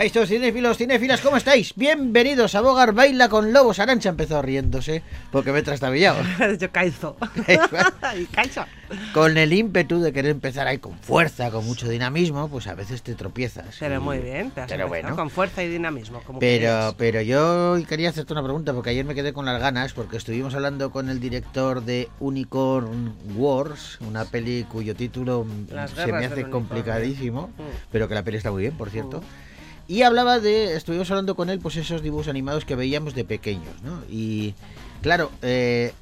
Caixos, cinéfilos, cinéfilas, ¿cómo estáis? Bienvenidos a Bogar Baila con Lobos. Arancha empezó riéndose porque me he trastabillado. Yo caizo. Con el ímpetu de querer empezar ahí con fuerza, con mucho dinamismo, pues a veces te tropiezas. Pero Y- muy bien, te has Pero bueno. con fuerza y dinamismo. Como Pero, quieres. pero yo quería hacerte una pregunta porque ayer me quedé con las ganas porque estuvimos hablando con el director de Unicorn Wars, una peli cuyo título mm, Las se me hace complicadísimo, Mm. pero que la peli está muy bien, por cierto. Y hablaba de, estuvimos hablando con él, pues esos dibujos animados que veíamos de pequeños, ¿no? Y claro, eh,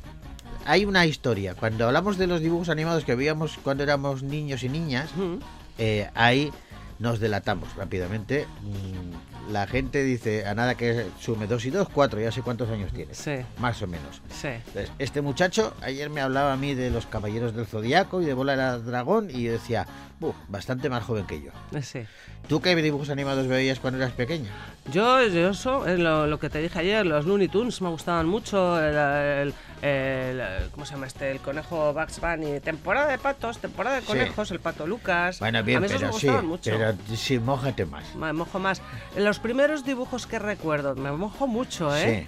hay una historia. Cuando hablamos de los dibujos animados que veíamos cuando éramos niños y niñas, Mm. eh, ahí nos delatamos rápidamente. La gente dice a nada que sume 2 y 2, 4, ya sé cuántos años tiene. Sí, Más o menos. sí. Entonces, este muchacho ayer me hablaba a mí de los caballeros del zodiaco y de bola era dragón y yo decía, "Buf, bastante más joven que yo. sí. ¿Tú qué dibujos animados veías cuando eras pequeña? Yo, yo eso, es lo, lo que te dije ayer, los Looney Tunes me gustaban mucho. El, el- el- ¿Cómo se llama este? El conejo Bugs Bunny. Temporada de patos, temporada de Sí. conejos, el pato Lucas. Bueno, a bien, mí esos pero me sí, mucho. pero sí, mójate más. Me mojo más. Los primeros dibujos que recuerdo, me mojo mucho, ¿eh?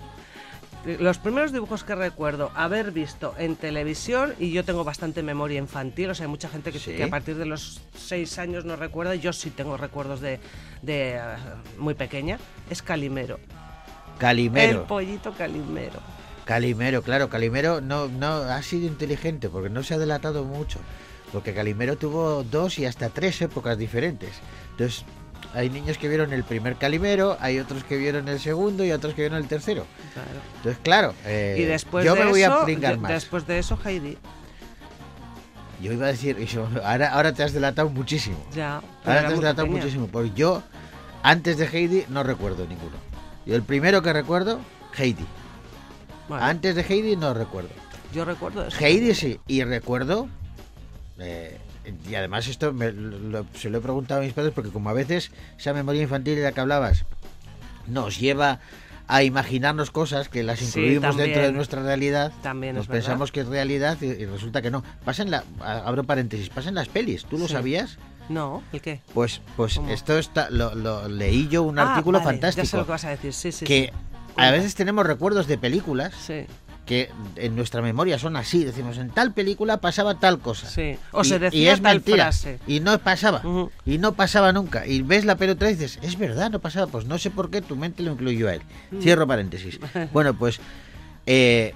Los primeros dibujos que recuerdo haber visto en televisión, y yo tengo bastante memoria infantil, o sea, hay mucha gente que, Sí. que a partir de los seis años no recuerda, yo sí tengo recuerdos de, de, eh, muy pequeña, es Calimero. Sí. Calimero. El pollito Calimero. Calimero, claro, Calimero no, no ha sido inteligente porque no se ha delatado mucho. Porque Calimero tuvo dos y hasta tres épocas diferentes. Entonces, hay niños que vieron el primer Calimero, hay otros que vieron el segundo y otros que vieron el tercero. Claro. Entonces, claro, eh, y después yo de me voy eso, a pringar más. después de eso Heidi. Yo iba a decir, eso, ahora, ahora te has delatado muchísimo. Ya. Ahora te has delatado pequeña. muchísimo. Porque yo, antes de Heidi, no recuerdo ninguno. Yo el primero que recuerdo, Heidi. Antes de Heidi no recuerdo. yo recuerdo eso. Heidi sí, y recuerdo, eh, y además esto me lo- se lo he preguntado a mis padres porque como a veces esa memoria infantil de la que hablabas nos lleva a imaginarnos cosas que las Sí, incluimos dentro de nuestra realidad, También nos es pensamos que es realidad y, y resulta que no. Pasa en la, abro paréntesis, pasa en las pelis, ¿tú lo Sí. sabías? No, ¿el qué? Pues, pues ¿Cómo? esto está, lo, lo- leí yo un Ah, artículo vale, Ya sé fantástico lo que vas a decir, sí, sí. que sí. A veces tenemos recuerdos de películas Sí, que en nuestra memoria son así, decimos en tal película pasaba tal cosa. sí. O Y- se y decía es tal mentira, frase. Y no pasaba. Ujú. Y no pasaba nunca. Y ves la pelota y dices, es verdad, no pasaba. Pues no sé por qué tu mente lo incluyó a él. Mm. Cierro paréntesis. bueno, pues eh,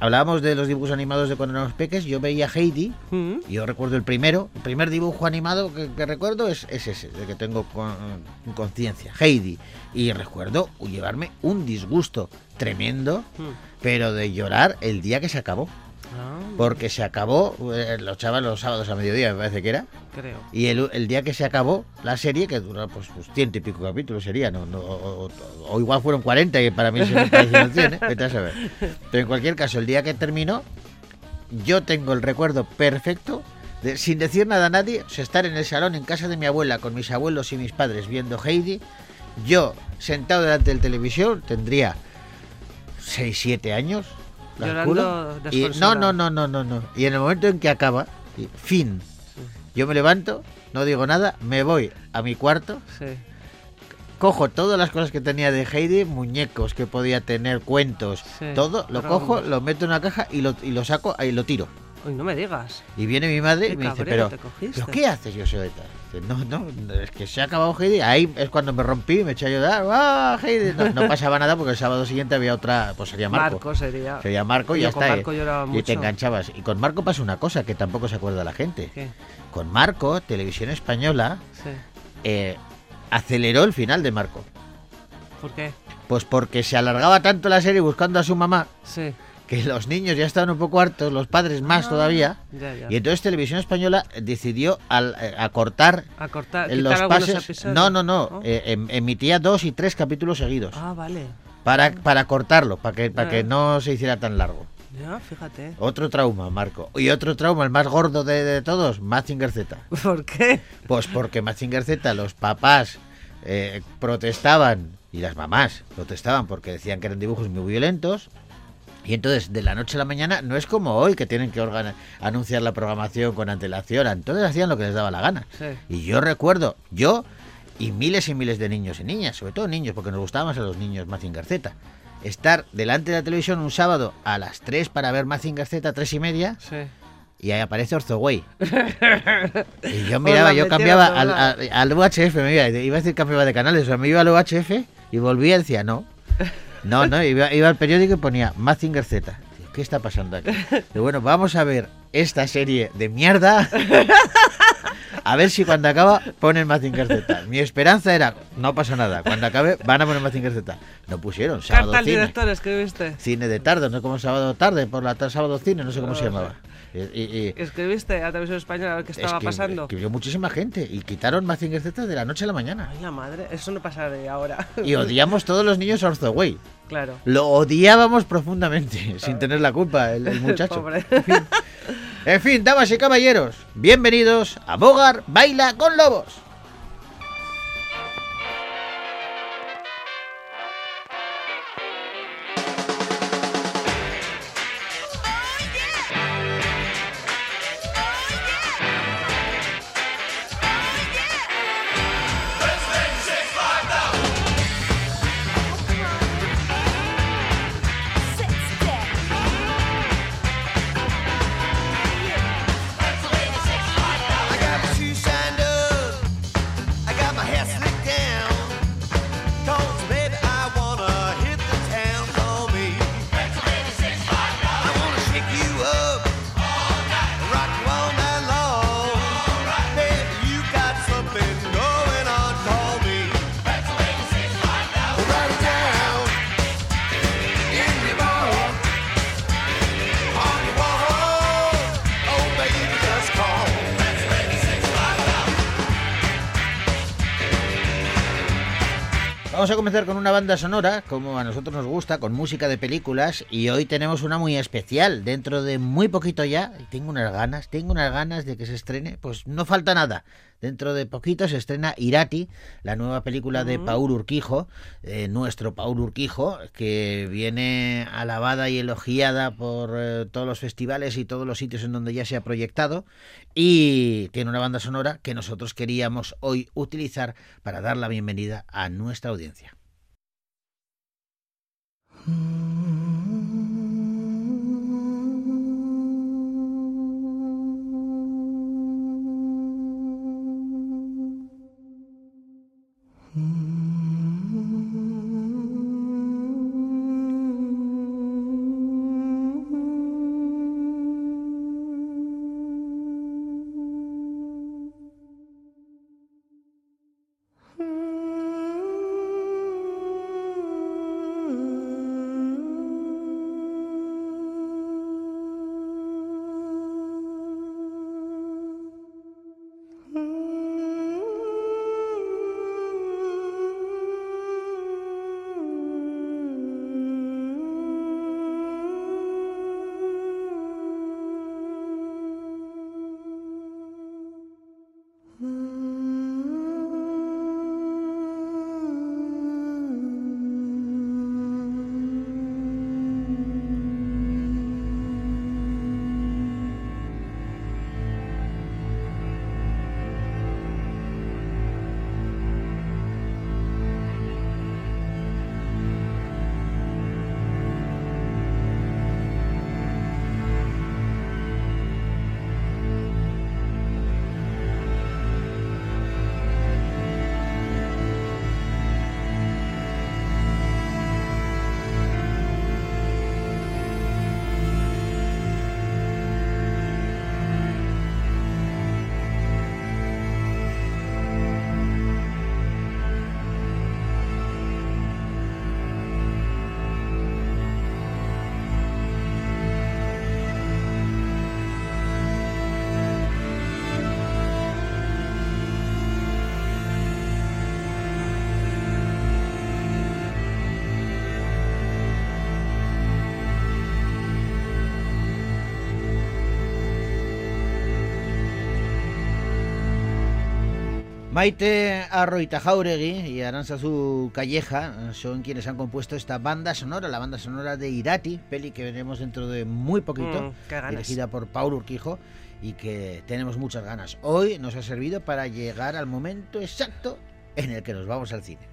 hablábamos de los dibujos animados de cuando éramos peques. Yo veía Heidi. Mm. y Yo recuerdo el primero, el primer dibujo animado que, que recuerdo es, es ese, de que tengo con- conciencia, Heidi. Y recuerdo llevarme un disgusto tremendo, Mm. pero de llorar el día que se acabó. Ah, Porque se acabó, eh, lo echaban los sábados a mediodía, me parece que era. creo. Y el, el día que se acabó la serie, que dura pues, pues ciento y pico capítulos sería, no, no, o, o- o igual fueron 40, que para mí se me parecieron 100, ¿eh? Vete a saber. Pero en cualquier caso, el día que terminó, yo tengo el recuerdo perfecto de, sin decir nada a nadie, o sea, estar en el salón en casa de mi abuela con mis abuelos y mis padres viendo Heidi, yo sentado delante del televisión, tendría 6, 7 años. Llorando y, no, no, no, no, no, no. Y en el momento en que acaba, fin, yo me levanto, no digo nada, me voy a mi cuarto, Sí. cojo todas las cosas que tenía de Heidi, muñecos que podía tener, cuentos, Sí, todo, lo cojo, lo meto en una caja y lo, y lo saco y lo tiro. Uy, no me digas. Y viene mi madre Qué y me dice, pero, te cogiste". ¿pero qué haces yo soy tal? Dice, No, no, es que se ha acabado Heidi. Ahí es cuando me rompí, me eché a llorar. ¡Ah, Heidi! No, no pasaba nada porque el sábado siguiente había otra, pues sería Marco. Marco, sería. Sería Marco y ya está. Marco eh. lloraba y mucho. te enganchabas. Y con Marco pasa una cosa que tampoco se acuerda la gente. ¿Qué? Con Marco, Televisión Española, Sí. eh, aceleró el final de Marco. ¿Por qué? Pues porque se alargaba tanto la serie buscando a su mamá Sí. Que los niños ya estaban un poco hartos, los padres más todavía. Ya, ya. Y entonces Televisión Española decidió al, eh, acortar A cortar, los pases. No, no, no. eh, em- emitía dos y tres capítulos seguidos. Ah, vale. Para, para cortarlo, para que, para Ah. que no se hiciera tan largo. Ya, fíjate. Otro trauma, Marco. Y otro trauma, el más gordo de, de todos, Mazinger Z. ¿Por qué? Pues porque Mazinger Z, los papás eh, protestaban, y las mamás protestaban porque decían que eran dibujos muy violentos. Y entonces, de la noche a la mañana, no es como hoy que tienen que organ- anunciar la programación con antelación. Entonces hacían lo que les daba la gana. Sí. Y yo recuerdo, yo y miles y miles de niños y niñas, sobre todo niños, porque nos gustaba más a los niños Mazinger Z. Estar delante de la televisión un sábado a las 3 para ver Mazinger Z, 3 y media, Sí. y ahí aparece Orzoway. y yo miraba, yo cambiaba al, al- al UHF, me iba, iba a decir cambiaba de canales, o sea, me iba al UHF y volvía y decía, no, no, no, iba, iba al periódico y ponía Mazinger Z. ¿Qué está pasando aquí? Bueno, vamos a ver esta serie de mierda. A ver si cuando acaba ponen Mazinger Z. Mi esperanza era, no pasa nada, cuando acabe van a poner Mazinger Z. No pusieron, sábado Carta al cine. director, escribiste. Cine de tarde, no como sábado tarde, por la tarde sábado cine, no sé cómo se llamaba. Y- Escribiste a televisión española a ver qué estaba pasando. Escribió muchísima gente y quitaron Mazinger Z de la noche a la mañana. Ay, la madre, eso no pasaría ahora. Y odiamos todos los niños a Orzoway. claro. Lo odiábamos profundamente, sin tener la culpa, el, el muchacho. En fin. En fin, damas y caballeros, bienvenidos a Bogar Baila con Lobos. Comenzar con una banda sonora, como a nosotros nos gusta, con música de películas, y hoy tenemos una muy especial, dentro de muy poquito ya, y tengo unas ganas, tengo unas ganas de que se estrene, pues no falta nada. Dentro de poquito se estrena Irati, la nueva película de Paul Urquijo, eh, nuestro Paul Urquijo, que viene alabada y elogiada por eh, todos los festivales y todos los sitios en donde ya se ha proyectado, y tiene una banda sonora que nosotros queríamos hoy utilizar para dar la bienvenida a nuestra audiencia. Maite Arroita Jauregui y Aranzazu Calleja son quienes han compuesto esta banda sonora, la banda sonora de Irati, peli que veremos dentro de muy poquito, Mm, dirigida por Paul Urquijo y que tenemos muchas ganas. Hoy nos ha servido para llegar al momento exacto en el que nos vamos al cine.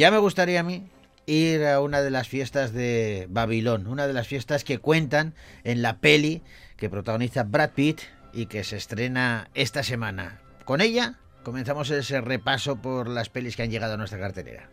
Ya me gustaría a mí ir a una de las fiestas de Babilón, una de las fiestas que cuentan en la peli que protagoniza Brad Pitt y que se estrena esta semana. Con ella comenzamos ese repaso por las pelis que han llegado a nuestra cartelera.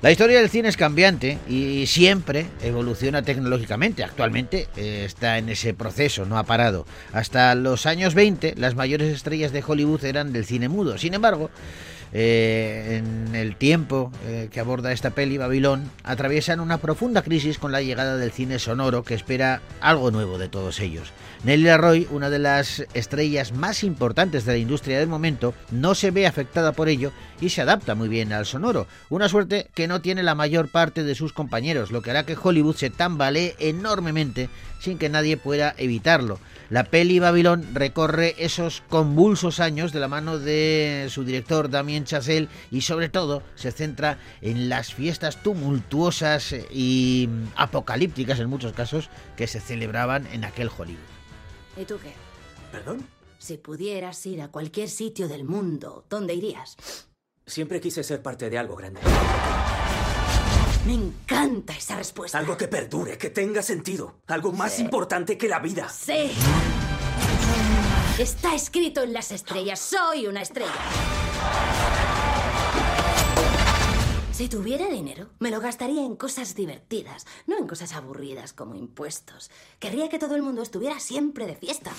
La historia del cine es cambiante y siempre evoluciona tecnológicamente. Actualmente eh, está en ese proceso, no ha parado. Hasta los años 20 las mayores estrellas de Hollywood eran del cine mudo. Sin embargo, eh, en el tiempo eh, que aborda esta peli, Babilón, atraviesan una profunda crisis con la llegada del cine sonoro que espera algo nuevo de todos ellos. Nelly Leroy, una de las estrellas más importantes de la industria del momento, no se ve afectada por ello y se adapta muy bien al sonoro, una suerte que no tiene la mayor parte de sus compañeros, lo que hará que Hollywood se tambalee enormemente sin que nadie pueda evitarlo. La peli Babilón recorre esos convulsos años de la mano de su director Damien Chazelle y sobre todo se centra en las fiestas tumultuosas y apocalípticas en muchos casos que se celebraban en aquel Hollywood. ¿Y tú qué? ¿Perdón? Si pudieras ir a cualquier sitio del mundo, ¿dónde irías? Siempre quise ser parte de algo grande. Me encanta esa respuesta. Algo que perdure, que tenga sentido. Algo más importante que la vida. Sí. Está escrito en las estrellas. Soy una estrella. Si tuviera dinero, me lo gastaría en cosas divertidas, no en cosas aburridas como impuestos. Querría que todo el mundo estuviera siempre de fiesta.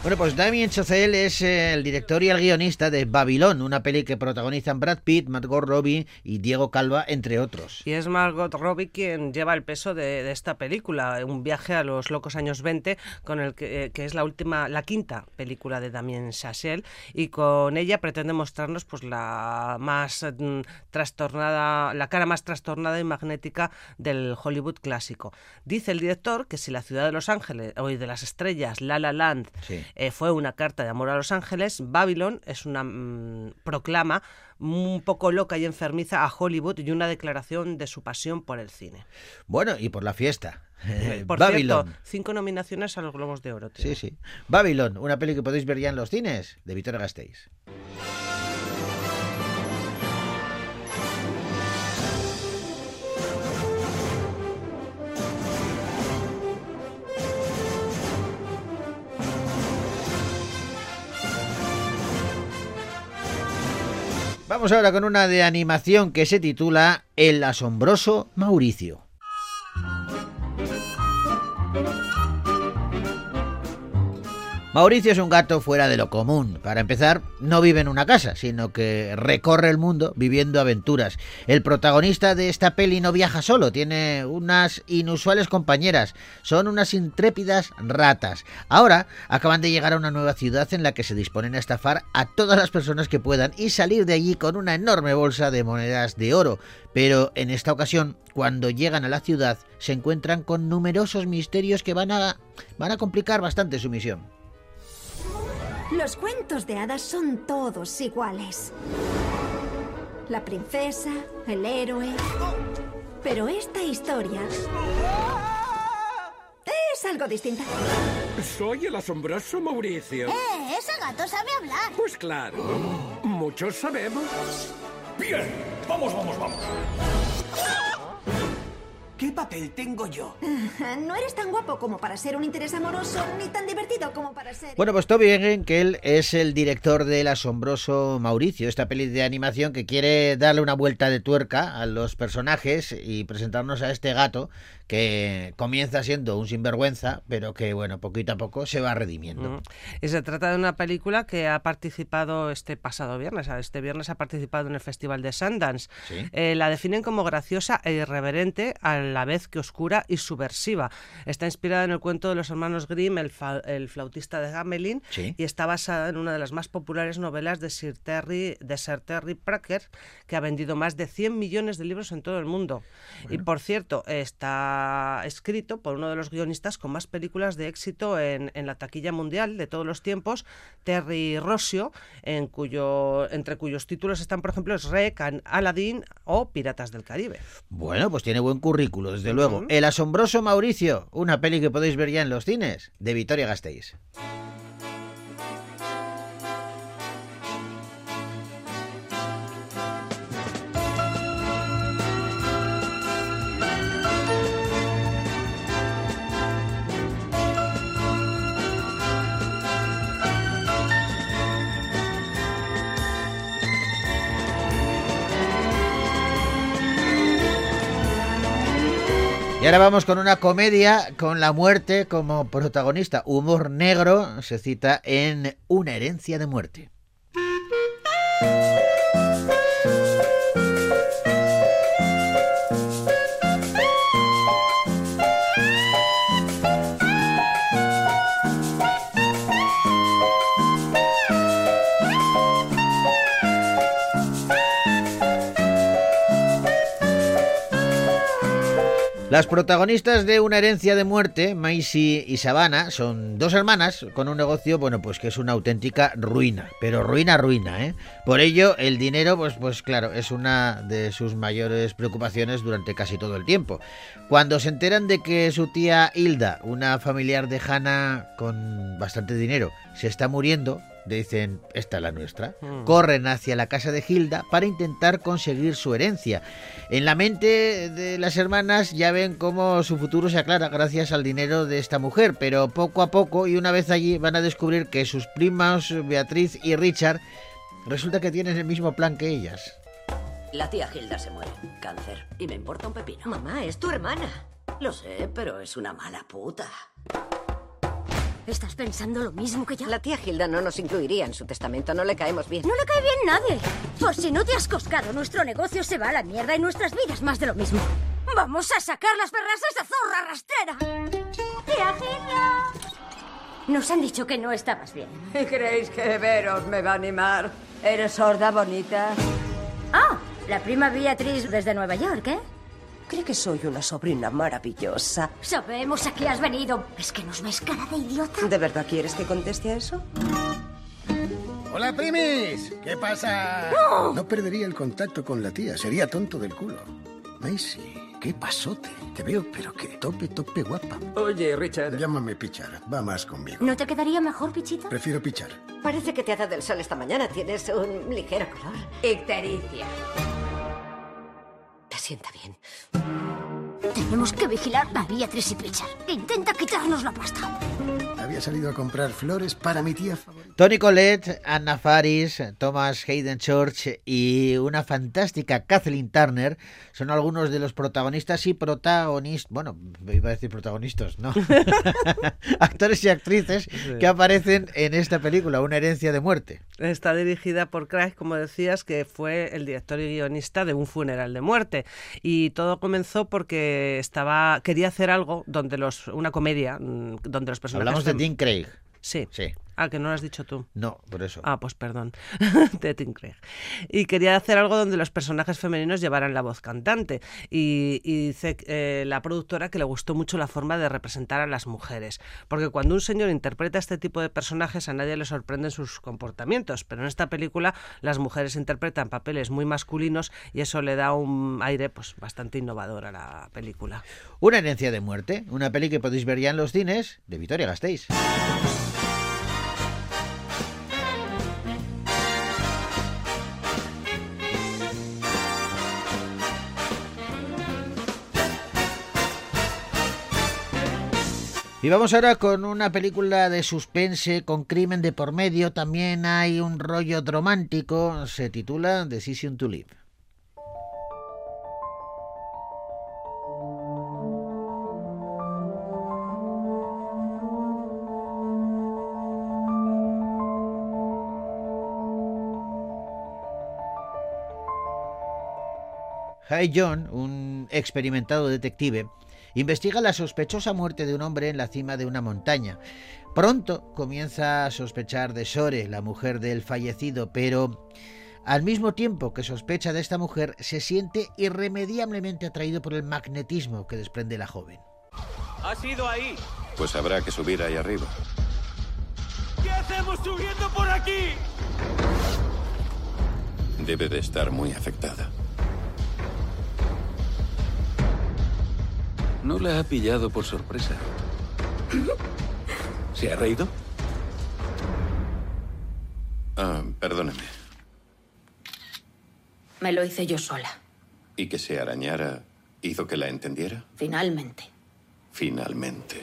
Bueno, pues Damien Chazelle es eh, el director y el guionista de Babilón, una peli que protagonizan Brad Pitt, Margot Robbie y Diego Calva, entre otros. Y es Margot Robbie quien lleva el peso de, de esta película, un viaje a los locos años 20, con el que, eh, que es la última, la quinta película de Damien Chazelle, y con ella pretende mostrarnos pues la más mm, trastornada, la cara más trastornada y magnética del Hollywood clásico. Dice el director que si la ciudad de Los Ángeles o de las estrellas, La La Land, Sí. Eh, fue una carta de amor a Los Ángeles, Babylon es una mm, proclama un poco loca y enfermiza a Hollywood y una declaración de su pasión por el cine. Bueno, y por la fiesta. Eh, Por Babylon. cierto, cinco nominaciones a los Globos de Oro. tío. Sí, sí. Babylon, una peli que podéis ver ya en los cines, de Victoria Gasteiz. Vamos ahora con una de animación que se titula El asombroso Mauricio. Mauricio es un gato fuera de lo común. Para empezar, no vive en una casa, sino que recorre el mundo viviendo aventuras. El protagonista de esta peli no viaja solo, tiene unas inusuales compañeras. Son unas intrépidas ratas. Ahora acaban de llegar a una nueva ciudad en la que se disponen a estafar a todas las personas que puedan y salir de allí con una enorme bolsa de monedas de oro. Pero en esta ocasión, cuando llegan a la ciudad, se encuentran con numerosos misterios que van a, van a complicar bastante su misión. Los cuentos de hadas son todos iguales. La princesa, el héroe. Pero esta historia es algo distinta. Soy el asombroso Mauricio. ¡Eh! Ese gato sabe hablar. Pues claro, muchos sabemos. Bien, vamos, vamos, vamos. ¿Qué papel tengo yo? No eres tan guapo como para ser un interés amoroso, ni tan divertido como para ser... Bueno, pues Toby Egenkel es el director del asombroso Mauricio, esta peli de animación que quiere darle una vuelta de tuerca a los personajes y presentarnos a este gato que comienza siendo un sinvergüenza, pero que, bueno, poquito a poco se va redimiendo. Mm. Y se trata de una película que ha participado este pasado viernes. Este viernes ha participado en el Festival de Sundance. Sí. Eh, la definen como graciosa e irreverente a la vez que oscura y subversiva. Está inspirada en el cuento de los hermanos Grimm, El, el flautista de Gamelin, Sí. y está basada en una de las más populares novelas de Sir Terry, de Sir Terry Pratchett, que ha vendido más de 100 millones de libros en todo el mundo. Y por cierto, está escrito por uno de los guionistas con más películas de éxito en, en la taquilla mundial de todos los tiempos, Terry Rossio, en cuyo, entre cuyos títulos están, por ejemplo, An- Aladdin o Piratas del Caribe. Bueno, pues tiene buen currículo, desde luego. El asombroso Mauricio, una peli que podéis ver ya en los cines, de Victoria Gasteiz. Ahora vamos con una comedia con la muerte como protagonista. Humor negro se cita en Una herencia de muerte. Las protagonistas de Una herencia de muerte, Maisie y Savannah, son dos hermanas con un negocio, bueno, pues que es una auténtica ruina, pero ruina, ruina, ¿eh? Por ello, el dinero, pues, pues claro, es una de sus mayores preocupaciones durante casi todo el tiempo. Cuando se enteran de que su tía Hilda, una familiar de Hannah con bastante dinero, se está muriendo, dicen, esta es la nuestra, corren hacia la casa de Hilda para intentar conseguir su herencia. En la mente de las hermanas ya ven cómo su futuro se aclara gracias al dinero de esta mujer, pero poco a poco y una vez allí van a descubrir que sus primas Beatriz y Richard resulta que tienen el mismo plan que ellas. La tía Hilda se muere. Cáncer. Y me importa un pepino. Mamá, es tu hermana. Lo sé, pero es una mala puta. ¿Estás pensando lo mismo que yo? La tía Hilda no nos incluiría en su testamento. No le caemos bien. No le cae bien nadie. Por si no te has coscado, nuestro negocio se va a la mierda y nuestras vidas más de lo mismo. Vamos a sacar las perras a esa zorra rastrera. ¡Tía Hilda! Nos han dicho que no estabas bien. ¿Y creéis que veros me va a animar? ¿Eres sorda, bonita? Ah, la prima Beatriz desde Nueva York, ¿eh? Cree que soy una sobrina maravillosa. Sabemos a qué has venido. ¿Es que nos ves cara de idiota? ¿De verdad quieres que conteste a eso? Hola, primis. ¿Qué pasa? No perdería el contacto con la tía. Sería tonto del culo. Macy, qué pasote. Te veo, pero que tope, tope guapa. Oye, Richard. Llámame Pichar. Va más conmigo. ¿No te quedaría mejor, Pichito? Prefiero Pichar. Parece que te ha dado el sol esta mañana. Tienes un ligero color. Ictericia. Sienta bien. Tenemos que vigilar a Beatriz y Richard. Intenta quitarnos la pasta. Había salido a comprar flores para mi tía favorita. Tony Collette, Anna Faris, Thomas Hayden Church y una fantástica Kathleen Turner son algunos de los protagonistas y protagonistas, bueno, iba a decir protagonistas, no, actores y actrices que aparecen en esta película, Una herencia de muerte. Está dirigida por Craig, como decías, que fue el director y guionista de Un funeral de muerte. Y todo comenzó porque estaba quería hacer algo donde los una comedia mm, donde los personajes Hablamos Tim Craig. Sí. Sí. Ah, que no lo has dicho tú. No, por eso. Ah, pues perdón. de Tim Craig. Y quería hacer algo donde los personajes femeninos llevaran la voz cantante. Y, y dice eh, la productora que le gustó mucho la forma de representar a las mujeres. Porque cuando un señor interpreta este tipo de personajes, a nadie le sorprenden sus comportamientos. Pero en esta película, las mujeres interpretan papeles muy masculinos y eso le da un aire pues bastante innovador a la película. Una herencia de muerte, una peli que podéis ver ya en los cines de Vitoria Gasteiz. Y vamos ahora con una película de suspense con crimen de por medio. También hay un rollo romántico. Se titula Decision to Live. Hi John, un experimentado detective, investiga la sospechosa muerte de un hombre en la cima de una montaña. Pronto comienza a sospechar de Sore, la mujer del fallecido, pero al mismo tiempo que sospecha de esta mujer, se siente irremediablemente atraído por el magnetismo que desprende la joven. ¿Ha sido ahí? Pues habrá que subir ahí arriba. ¿Qué hacemos subiendo por aquí? Debe de estar muy afectada. No la ha pillado por sorpresa. ¿Se ha reído? Ah, perdóneme. Me lo hice yo sola, ¿Y que se arañara hizo que la entendiera? finalmente. Finalmente.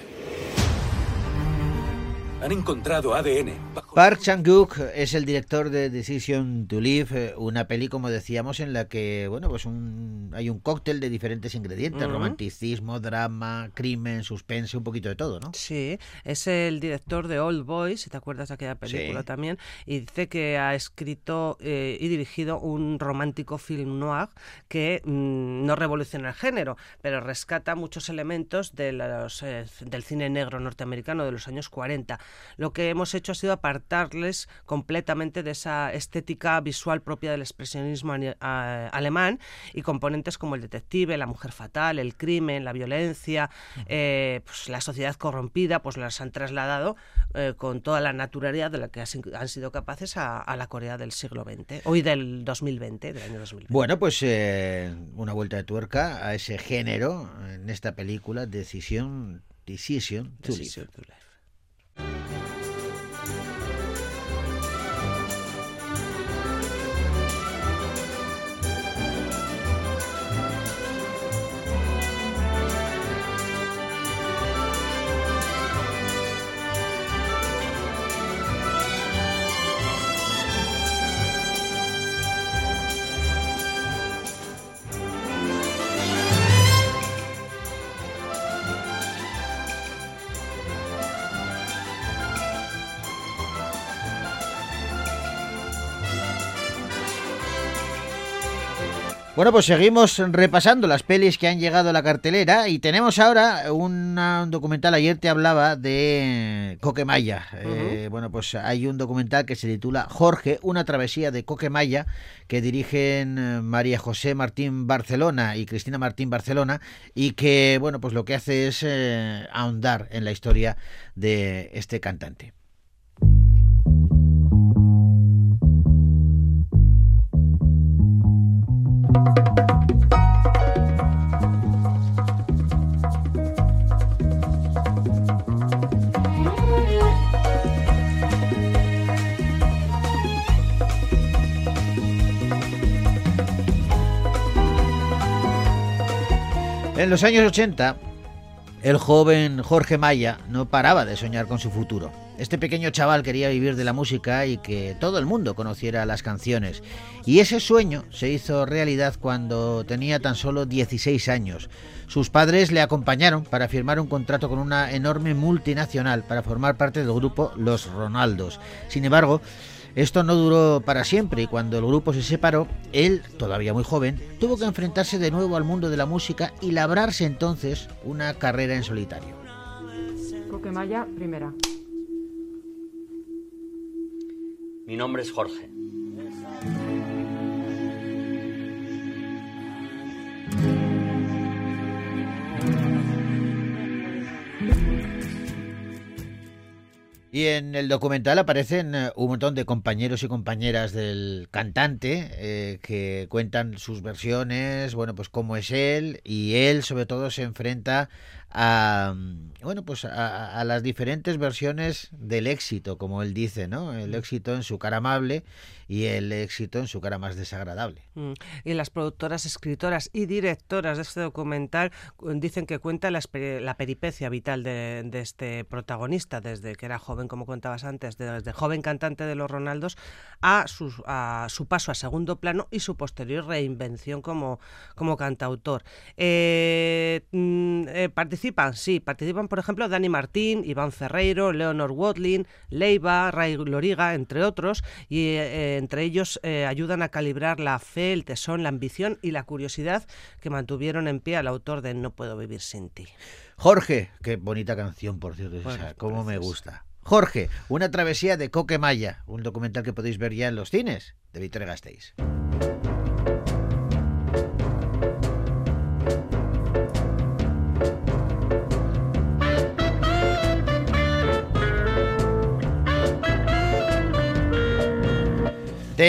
Han encontrado ADN. Park Chan-wook es el director de Decision to Live, eh, una peli, como decíamos, en la que bueno, pues un, hay un cóctel de diferentes ingredientes, romanticismo, drama, crimen, suspense, un poquito de todo, ¿no? Sí, es el director de Old Boys, si te acuerdas de aquella película Sí. también, y dice que ha escrito eh, y dirigido un romántico film noir que mm, no revoluciona el género, pero rescata muchos elementos de los, eh, del cine negro norteamericano de los años 40. Lo que hemos hecho ha sido apartarles completamente de esa estética visual propia del expresionismo alemán y componentes como el detective, la mujer fatal, el crimen, la violencia, eh, pues la sociedad corrompida, pues las han trasladado eh, con toda la naturalidad de la que han sido capaces a, a la Corea del siglo XX, hoy del 2020, del año 2020. Bueno, pues eh, una vuelta de tuerca a ese género en esta película, Decisión, Decision to Live. Decision to Live. Bueno, pues seguimos repasando las pelis que han llegado a la cartelera y tenemos ahora una- un documental. Ayer te hablaba de Coquemaya. Eh, bueno, pues hay un documental que se titula Jorge, una travesía de Coquemaya que dirigen eh, María José Martín Barcelona y Cristina Martín Barcelona y que, bueno, pues lo que hace es eh, ahondar en la historia de este cantante. En los años 80, el joven Jorge Maya no paraba de soñar con su futuro. Este pequeño chaval quería vivir de la música y que todo el mundo conociera las canciones. Y ese sueño se hizo realidad cuando tenía tan solo 16 años. Sus padres le acompañaron para firmar un contrato con una enorme multinacional para formar parte del grupo Los Ronaldos. Sin embargo, esto no duró para siempre y cuando el grupo se separó, él, todavía muy joven, tuvo que enfrentarse de nuevo al mundo de la música y labrarse entonces una carrera en solitario. Coquemaya, primera. Mi nombre es Jorge. Y en el documental aparecen eh, un montón de compañeros y compañeras del cantante eh, que cuentan sus versiones, bueno, pues cómo es él y él sobre todo se enfrenta a mm, bueno, pues a, a las diferentes versiones del éxito, como él dice, ¿no? El éxito en su cara amable y el éxito en su cara más desagradable. Mm. Y las productoras, escritoras y directoras de este documental cu- dicen que cuenta la, la peripecia vital de, de este protagonista, desde que era joven, como contabas antes, de- desde joven cantante de los Ronaldos, a su, a su paso a segundo plano y su posterior reinvención como, como cantautor. Eh, mm, eh, participa participan, sí, participan por ejemplo Dani Martín, Iván Ferreiro, Leonor Watling, Leiva, Ray Loriga, entre otros, y eh, entre ellos eh, ayudan a calibrar la fe, el tesón, la ambición y la curiosidad que mantuvieron en pie al autor de No puedo vivir sin ti. Jorge, qué bonita canción, por cierto, esa, Bueno, cómo me gusta. Jorge, una travesía de Coquemaya, un documental que podéis ver ya en los cines de Victoria Gasteiz.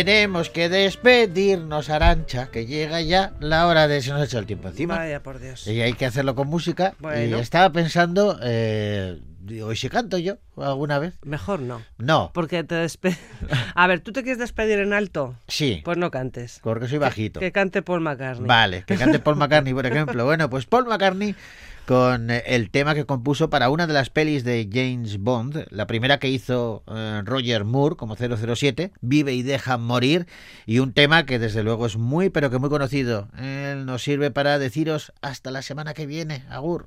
Tenemos que despedirnos, Arancha, que llega ya la hora de... Se nos ha hecho el tiempo encima. Vaya por Dios. Y hay que hacerlo con música. Bueno. Y estaba pensando, eh, digo, ¿y si canto yo alguna vez? Mejor no. No, Porque te despe... A ver, ¿tú te quieres despedir en alto? sí, Pues no cantes. porque soy bajito. Que cante Paul McCartney. Vale, que cante Paul McCartney, por ejemplo. Bueno, pues Paul McCartney con eh, el tema que compuso para una de las pelis de James Bond, la primera que hizo eh, Roger Moore como 007, Vive y deja morir, y un tema que desde luego es muy pero que muy conocido. Él nos sirve para deciros hasta la semana que viene. Agur.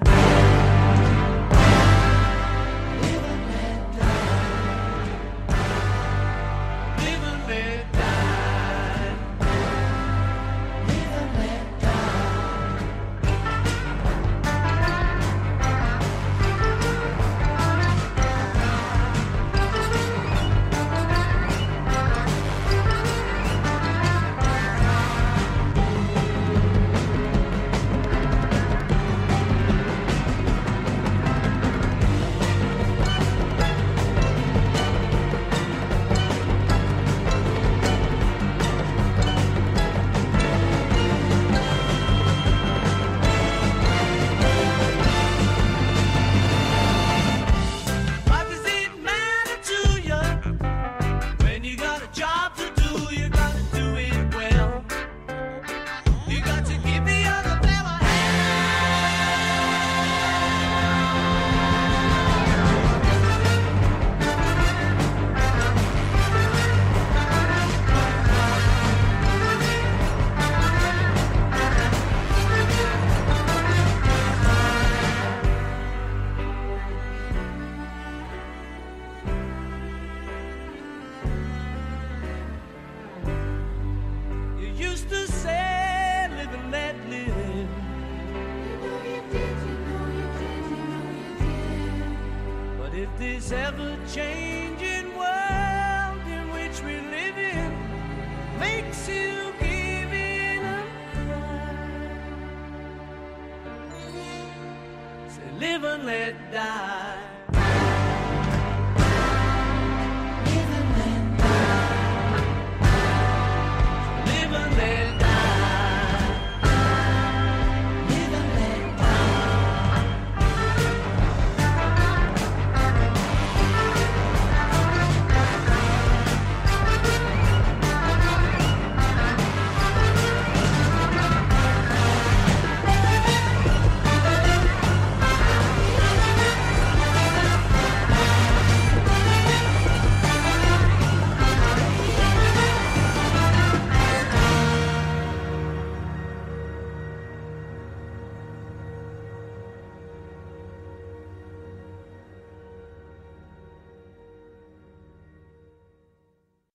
Live and let die.